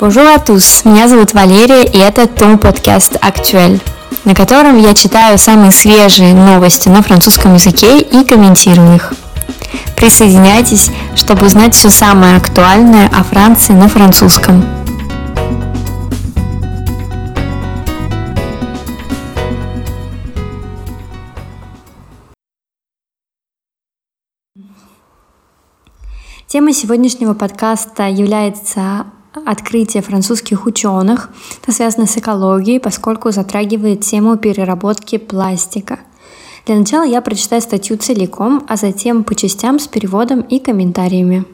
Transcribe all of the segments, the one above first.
Bonjour à tous, меня зовут Валерия, и это Том подкаст Актуэль, на котором я читаю самые свежие новости на французском языке и комментирую их. Присоединяйтесь, чтобы узнать все самое актуальное о Франции на французском. Тема сегодняшнего подкаста является открытие французских ученых. Это связано с экологией, поскольку затрагивает тему переработки пластика. Для начала я прочитаю статью целиком, а затем по частям с переводом и комментариями.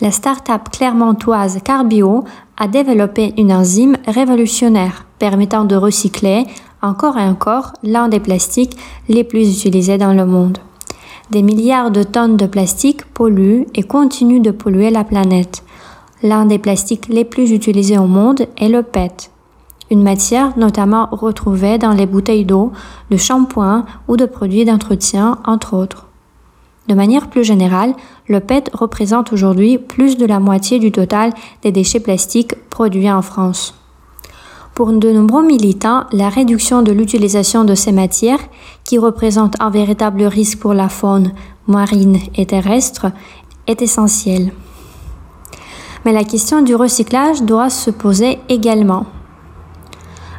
La start-up clermontoise Carbio a développé une enzyme révolutionnaire permettant de recycler encore et encore l'un des plastiques les plus utilisés dans le monde. Des milliards de tonnes de plastique polluent et continuent de polluer la planète. L'un des plastiques les plus utilisés au monde est le PET, une matière notamment retrouvée dans les bouteilles d'eau, de shampoing ou de produits d'entretien, entre autres. De manière plus générale, le PET représente aujourd'hui plus de la moitié du total des déchets plastiques produits en France. Pour de nombreux militants, la réduction de l'utilisation de ces matières, qui représentent un véritable risque pour la faune marine et terrestre, est essentielle mais la question du recyclage doit se poser également.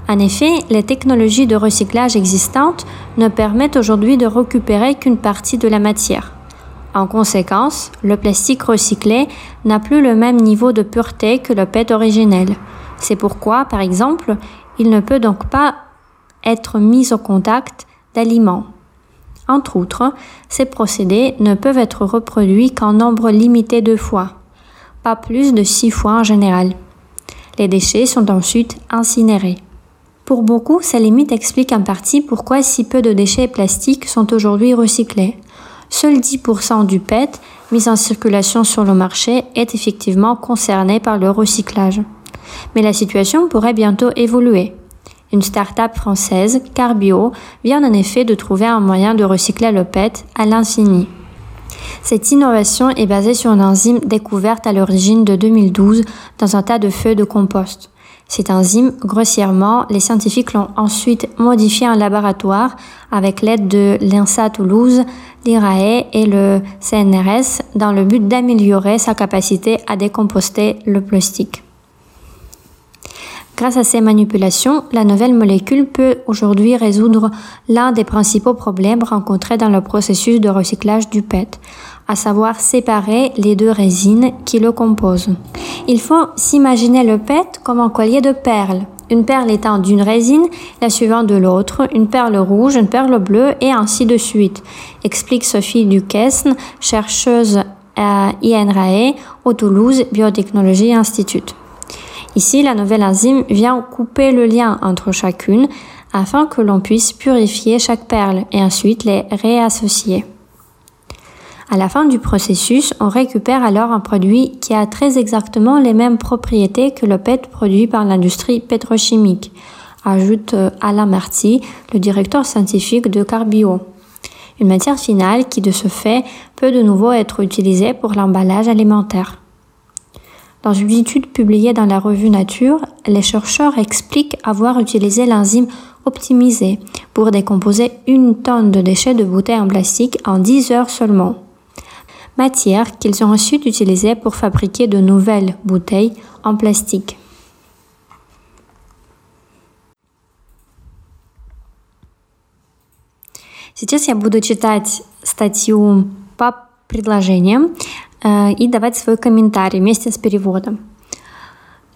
En effet, les technologies de recyclage existantes ne permettent aujourd'hui de récupérer qu'une partie de la matière. En conséquence, le plastique recyclé n'a plus le même niveau de pureté que le PET originel. C'est pourquoi, par exemple, il ne peut donc pas être mis au contact d'aliments. Entre autres, ces procédés ne peuvent être reproduits qu'en nombre limité de fois pas plus de six fois en général. Les déchets sont ensuite incinérés. Pour beaucoup, ces limites expliquent en partie pourquoi si peu de déchets plastiques sont aujourd'hui recyclés. Seuls 10% du PET mis en circulation sur le marché est effectivement concerné par le recyclage. Mais la situation pourrait bientôt évoluer. Une start-up française, Carbio, vient en effet de trouver un moyen de recycler le PET à l'infini. Cette innovation est basée sur une enzyme découverte à l'origine de 2012 dans un tas de feuilles de compost. Cette enzyme, grossièrement, les scientifiques l'ont ensuite modifiée en laboratoire avec l'aide de l'INSA Toulouse, l'IRAE et le CNRS dans le but d'améliorer sa capacité à décomposter le plastique. Grâce à ces manipulations, la nouvelle molécule peut aujourd'hui résoudre l'un des principaux problèmes rencontrés dans le processus de recyclage du PET, à savoir séparer les deux résines qui le composent. Il faut s'imaginer le PET comme un collier de perles, une perle étant d'une résine, la suivante de l'autre, une perle rouge, une perle bleue et ainsi de suite, explique Sophie Duquesne, chercheuse à INRAE au Toulouse Biotechnology Institute. Ici, la nouvelle enzyme vient couper le lien entre chacune afin que l'on puisse purifier chaque perle et ensuite les réassocier. À la fin du processus, on récupère alors un produit qui a très exactement les mêmes propriétés que le PET produit par l'industrie pétrochimique, ajoute euh, Alain Marty, le directeur scientifique de Carbio. Une matière finale qui de ce fait peut de nouveau être utilisée pour l'emballage alimentaire. Dans une étude publiée dans la revue Nature, les chercheurs expliquent avoir utilisé l'enzyme optimisée pour décomposer une tonne de déchets de bouteilles en plastique en 10 heures seulement. Matière qu'ils ont ensuite utilisée pour fabriquer de nouvelles bouteilles en plastique. Сейчас я буду читать статью по предложениям. и давать свой комментарий вместе с переводом.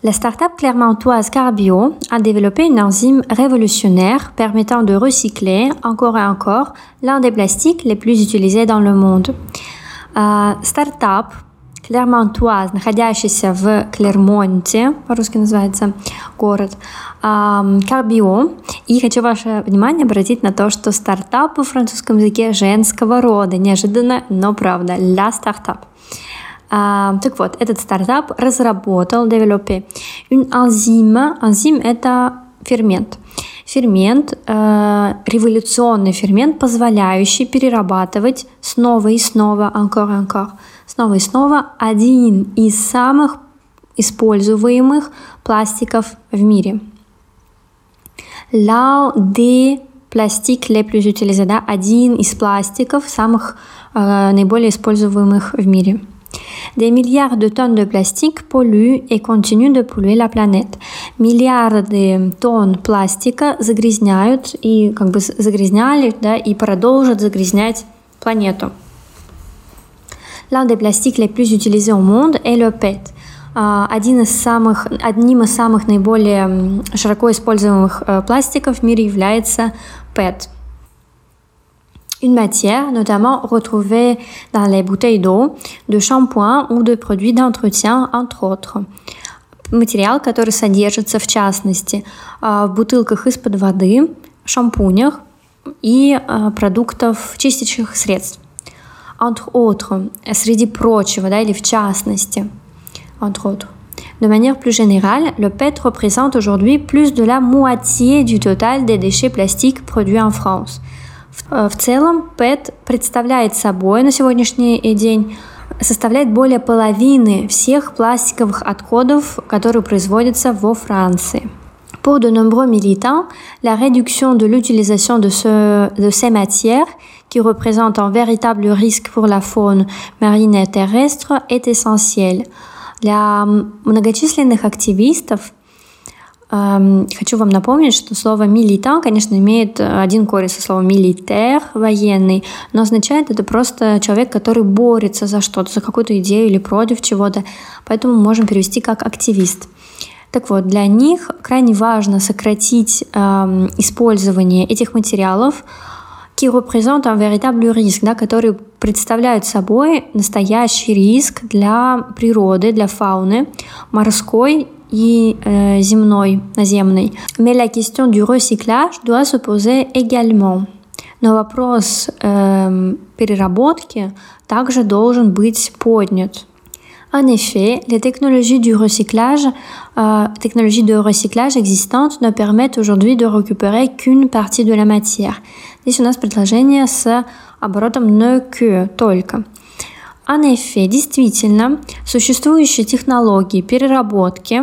La start-up clermontoise Carbio a développé une enzyme révolutionnaire permettant de recycler encore et encore l'un des plastiques les plus utilisés dans le monde. Стартап Клермонтуаз, находящийся в Клермонте, по-русски называется город, Карбио. И хочу ваше внимание обратить на то, что стартап в французском языке женского рода. Неожиданно, но правда. Ля стартап. А, так вот, этот стартап разработал, une enzyme. Enzyme – это фермент. Фермент, э, революционный фермент, позволяющий перерабатывать снова и снова, encore encore, снова и снова один из самых используемых пластиков в мире. L'un des plastiques les plus utilisés, да, один из пластиков самых э, наиболее используемых в мире. Des milliards de tonnes de plastique polluent et continuent de polluer la planète. Миллиарды тонн пластика загрязняют и как бы загрязняли, да, и продолжат загрязнять планету. L'un des plastiques les plus utilisés au monde est le PET. Один из самых, одним из самых наиболее широко используемых пластиков в мире является PET. Une matière notamment retrouvée dans les bouteilles d'eau, de shampoing ou de produits d'entretien, entre autres. Материал, который содержится в частности в бутылках из-под воды, шампунях и продуктов чистящих средств entre autres, среди прочего, да, или в частности, entre autres. De manière plus générale, le PET représente aujourd'hui plus de la moitié du total des déchets plastiques produits en France. В, в целом, PET представляет собой на сегодняшний день составляет более половины всех пластиковых отходов, которые производятся во Франции. Pour de nombreux militants, la réduction de l'utilisation de, ce, de ces matières, qui représentent un véritable risque pour la faune marine et terrestre, est essentielle. Для многочисленных активистов эм, Хочу вам напомнить, что слово «милитан», конечно, имеет один корень со словом «милитер», военный, но означает это просто человек, который борется за что-то, за какую-то идею или против чего-то, поэтому можем перевести как «активист». Так вот, для них крайне важно сократить э, использование этих материалов, qui représentent un véritable risque, да, которые представляют собой настоящий риск для природы, для фауны морской и э, земной, наземной. Mais la question du recyclage doit se poser également. Но вопрос э, переработки также должен быть поднят. En effet, les technologies du recyclage, euh, technologies de recyclage existantes ne permettent aujourd'hui de récupérer qu'une partie de la matière. Здесь у нас предложение с оборотом ne que, только. En effet, действительно, существующие технологии переработки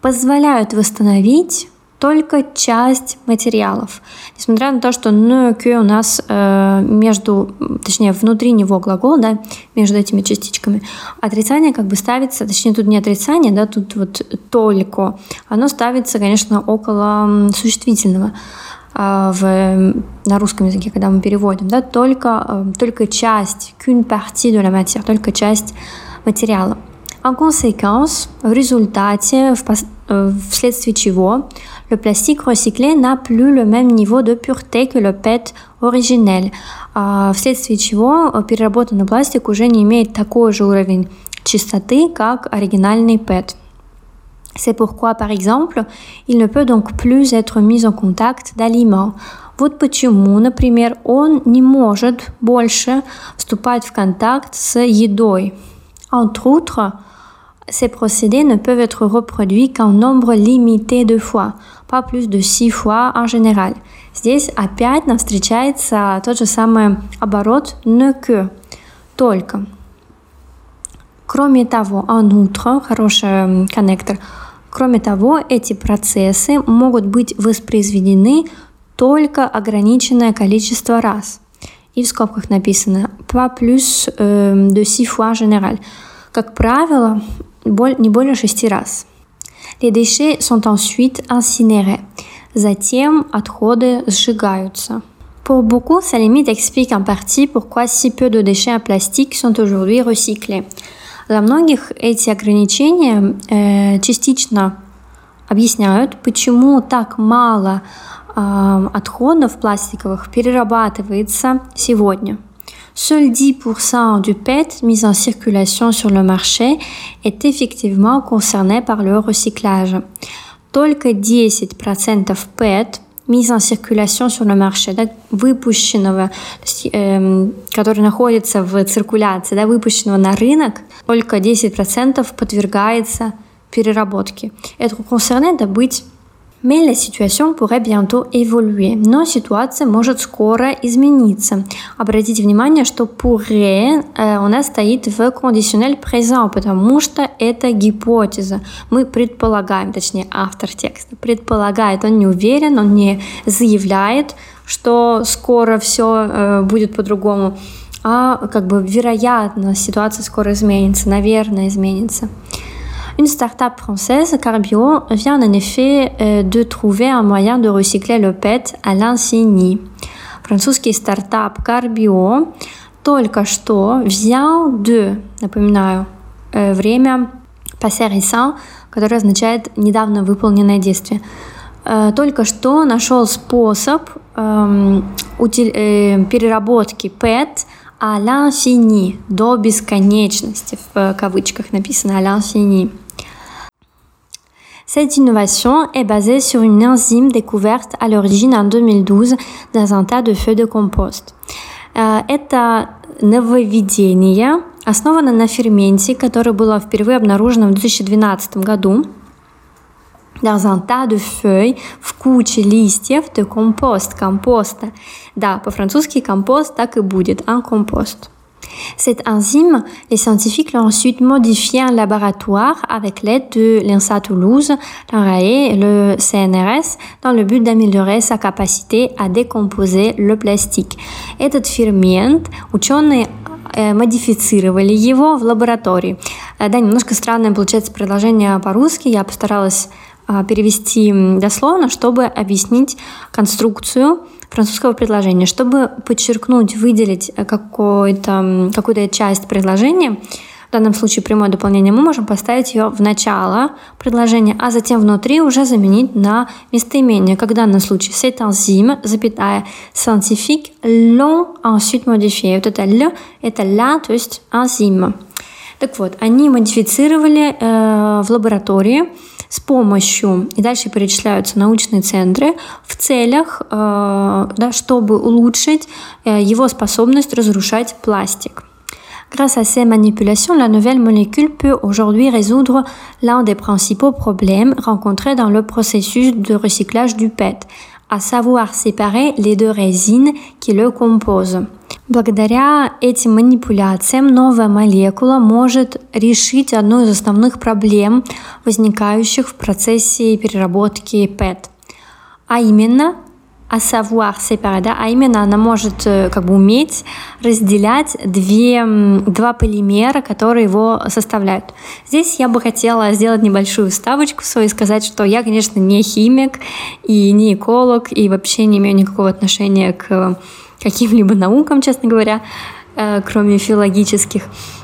позволяют восстановить только часть материалов. Несмотря на то, что нөкю у нас э, между, точнее, внутри него глагол, да, между этими частичками, отрицание как бы ставится, точнее, тут не отрицание, да, тут вот только, оно ставится, конечно, около существительного э, в, на русском языке, когда мы переводим, да, только, э, только часть, qu'une partie de la matière, только часть материала. En conséquence, в результате, в, вследствие чего le plastique recyclé n'a plus le même niveau de pureté que le PET originel, вследствие чего переработанный пластик уже не имеет такой же уровень чистоты, как оригинальный PET. C'est pourquoi, par exemple, il ne peut donc plus être mis en contact d'aliments. Вот почему, например, он не может больше вступать в контакт с едой. Entre autres, Ces procédés ne peuvent être reproduits qu'un nombre limité de fois, pas plus de 6 fois en général. Здесь опять нам встречается тот же самый оборот ne que, только. Кроме того, en outre, хороший коннектор, кроме того, эти процессы могут быть воспроизведены только ограниченное количество раз. И в скобках написано pas plus de 6 fois général. Как правило, не более шести раз. Les déchets sont ensuite incinérés. Затем отходы сжигаются. Pour beaucoup, ça limite explique en partie pourquoi si peu de déchets en plastique sont aujourd'hui recyclés. Для многих эти ограничения э, частично объясняют, почему так мало э, отходов пластиковых перерабатывается сегодня. Seuls 10% du PET mis en circulation sur le marché est effectivement concerné par le recyclage. Только 10% PET mis en circulation sur le marché, да, выпущенного, то есть, э, который находится в циркуляции, да, выпущенного на рынок, только 10% подвергается переработке. Это concerné, это быть Mais la situation pourrait bientôt évoluer. Но ситуация может скоро измениться. Обратите внимание, что pourrait э, у нас стоит в кондиционель présent, потому что это гипотеза. Мы предполагаем, точнее автор текста предполагает, он не уверен, он не заявляет, что скоро все э, будет по-другому, а как бы вероятно ситуация скоро изменится, наверное изменится. Une start-up française, Carbio, vient en effet euh, de trouver un moyen de recycler le PET à l'infini. Французский стартап Carbio только что взял de, напоминаю, э, время passé récent, которое означает недавно выполненное действие. Э, только что нашел способ эм, э, переработки PET à l'infini, до бесконечности, в кавычках написано à l'infini. Cette innovation est basée sur une enzyme découverte à l'origine en 2012 dans un tas de feuilles de compost. Это нововведение основано на ферменте, который было впервые обнаружено в 2012 году dans un tas de feuilles, в куче листьев de compost, компоста. Да, по-французски компост так и будет, un compost. Cette enzyme, les scientifiques l'ont ensuite modifiée en laboratoire avec l'aide de l'INSA Toulouse, l'ARAE et le CNRS dans le but d'améliorer sa capacité à décomposer le plastique. Этот фермент ученые модифицировали его в лаборатории. Да, немножко странное получается предложение по-русски. Я постаралась перевести дословно, чтобы объяснить конструкцию французского предложения, чтобы подчеркнуть, выделить э, какую-то какую часть предложения, в данном случае прямое дополнение, мы можем поставить ее в начало предложения, а затем внутри уже заменить на местоимение, как в данном случае c'est enzyme, запятая, scientifique l'ont ensuite modifié. Вот это «л» — это «ля», то есть enzyme. Так вот, они модифицировали э, в лаборатории с помощью, и дальше перечисляются научные центры, в целях, э, да, чтобы улучшить э, его способность разрушать пластик. Grâce à ces manipulations, la nouvelle molécule peut aujourd'hui résoudre l'un des principaux problèmes rencontrés dans le processus de recyclage du PET, à savoir séparer les deux résines qui le composent. Благодаря этим манипуляциям новая молекула может решить одну из основных проблем, возникающих в процессе переработки PET. А именно, а savoir séparer, а именно она может э, как бы уметь разделять две, два полимера, которые его составляют. Здесь я бы хотела сделать небольшую ставочку свою и сказать, что я, конечно, не химик и не эколог, и вообще не имею никакого отношения к каким-либо наукам, честно говоря, э, кроме филологических.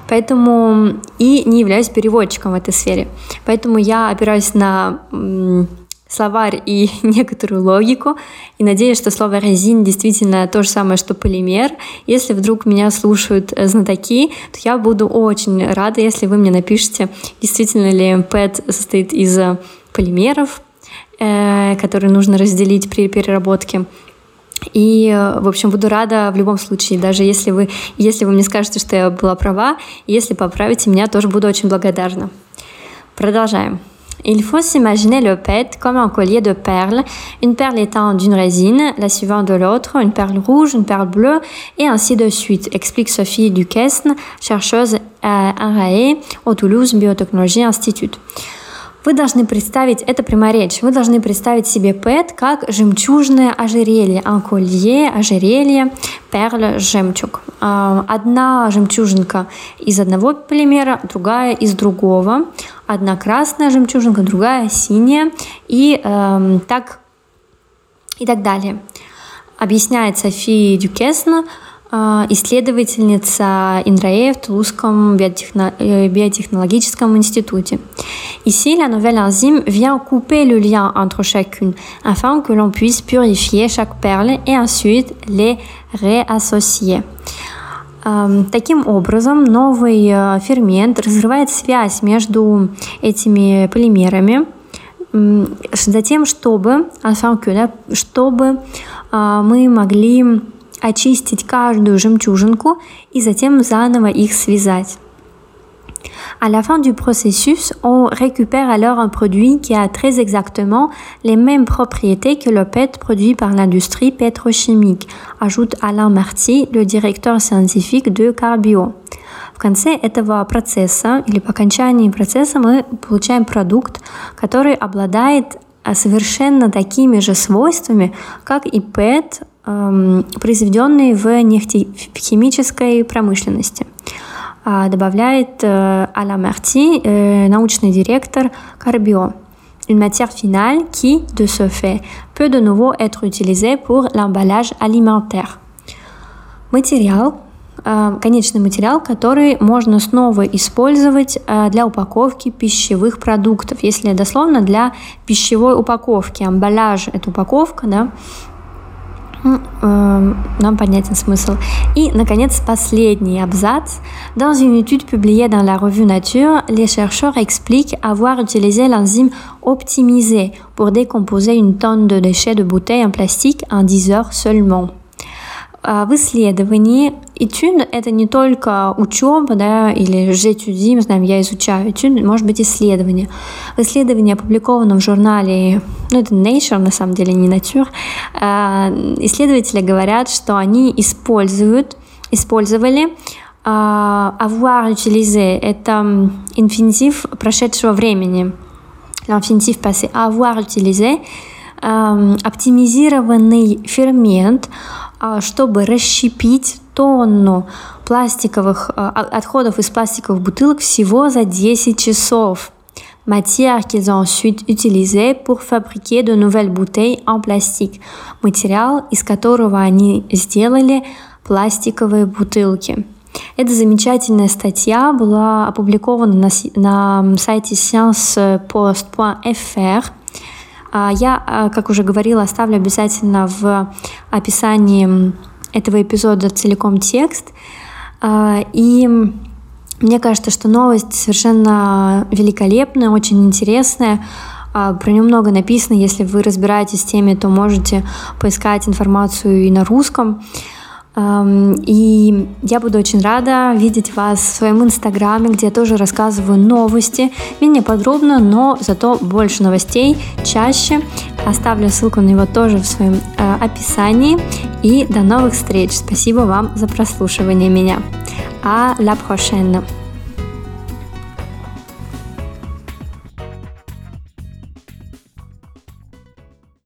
Поэтому и не являюсь переводчиком в этой сфере. Поэтому я опираюсь на словарь и некоторую логику, и надеюсь, что слово резин действительно то же самое, что полимер. Если вдруг меня слушают э, знатоки, то я буду очень рада, если вы мне напишите, действительно ли PET состоит из э, полимеров, которые нужно разделить при переработке, и, в общем, буду рада в любом случае, даже если вы, если вы мне скажете, что я была права, если поправите меня, тоже буду очень благодарна. Продолжаем. Il faut s'imaginer le PET comme un collier de perles, une perle étant d'une résine, la suivante de l'autre, une perle rouge, une perle bleue, et ainsi de suite, explique Sophie Duquesne, chercheuse à RAE au Toulouse Biotechnology Institute. Вы должны представить, это прямая речь, вы должны представить себе ПЭТ как жемчужное ожерелье, анколье, ожерелье, перль, жемчуг. А, одна жемчужинка из одного полимера, другая из другого. Одна красная жемчужинка, другая синяя. И э, так и так далее. Объясняет София Дюкесна, исследовательница INRAE в Тулузском biotechnologique институте. Ici, la nouvelle enzyme vient couper le lien entre chacune afin que l'on puisse purifier chaque perle et ensuite les réassocier. Таким образом, новый фермент разрывает связь между этими полимерами, затем, чтобы, чтобы мы могли очистить каждую жемчужинку и затем заново их связать. À la fin du processus, on récupère alors un produit qui a très exactement les mêmes propriétés que le PET produit par l'industrie pétrochimique, ajoute Alain Marty, le directeur scientifique de Carbio. В конце этого процесса или по окончании процесса мы получаем продукт, который обладает совершенно такими же свойствами, как и ПЭТ, произведенный в нефтехимической промышленности добавляет Аля Мерти, научный директор Carbio. Une matière finale qui, de ce fait, peut de nouveau être utilisée pour l'emballage alimentaire. Материал, конечный материал, который можно снова использовать для упаковки пищевых продуктов, если дословно для пищевой упаковки. Амбаляж – это упаковка, да, нам понятен смысл. И, наконец, последний абзац. Dans une étude publiée dans la revue Nature, les chercheurs expliquent avoir utilisé l'enzyme optimisée pour décomposer une tonne de déchets de bouteilles en plastique en 10 heures seulement. В исследовании этюд — это не только учеба, да, или j'étudie, мы знаем, я изучаю. Этюд может быть исследование. В исследовании, опубликованном в журнале, ну это Nature, на самом деле, не Nature, исследователи говорят, что они используют, использовали avoir utilisé — это инфинитив прошедшего времени. L'infinitif passé. Avoir utilisé оптимизированный фермент, чтобы расщепить тонну пластиковых отходов из пластиковых бутылок всего за 10 часов. Matière qu'ils ont ensuite utilisée pour fabriquer de nouvelles bouteilles en plastique. Материал, из которого они сделали пластиковые бутылки. Эта замечательная статья была опубликована на, на сайте sciencepost.fr. Я, как уже говорила, оставлю обязательно в описании этого эпизода целиком текст. И мне кажется, что новость совершенно великолепная, очень интересная. Про нее много написано. Если вы разбираетесь в теме, то можете поискать информацию и на русском. И я буду очень рада видеть вас в своем инстаграме, где я тоже рассказываю новости. Менее подробно, но зато больше новостей чаще. Оставлю ссылку на него тоже в своем э, описании. И до новых встреч. Спасибо вам за прослушивание меня. А la prochaine.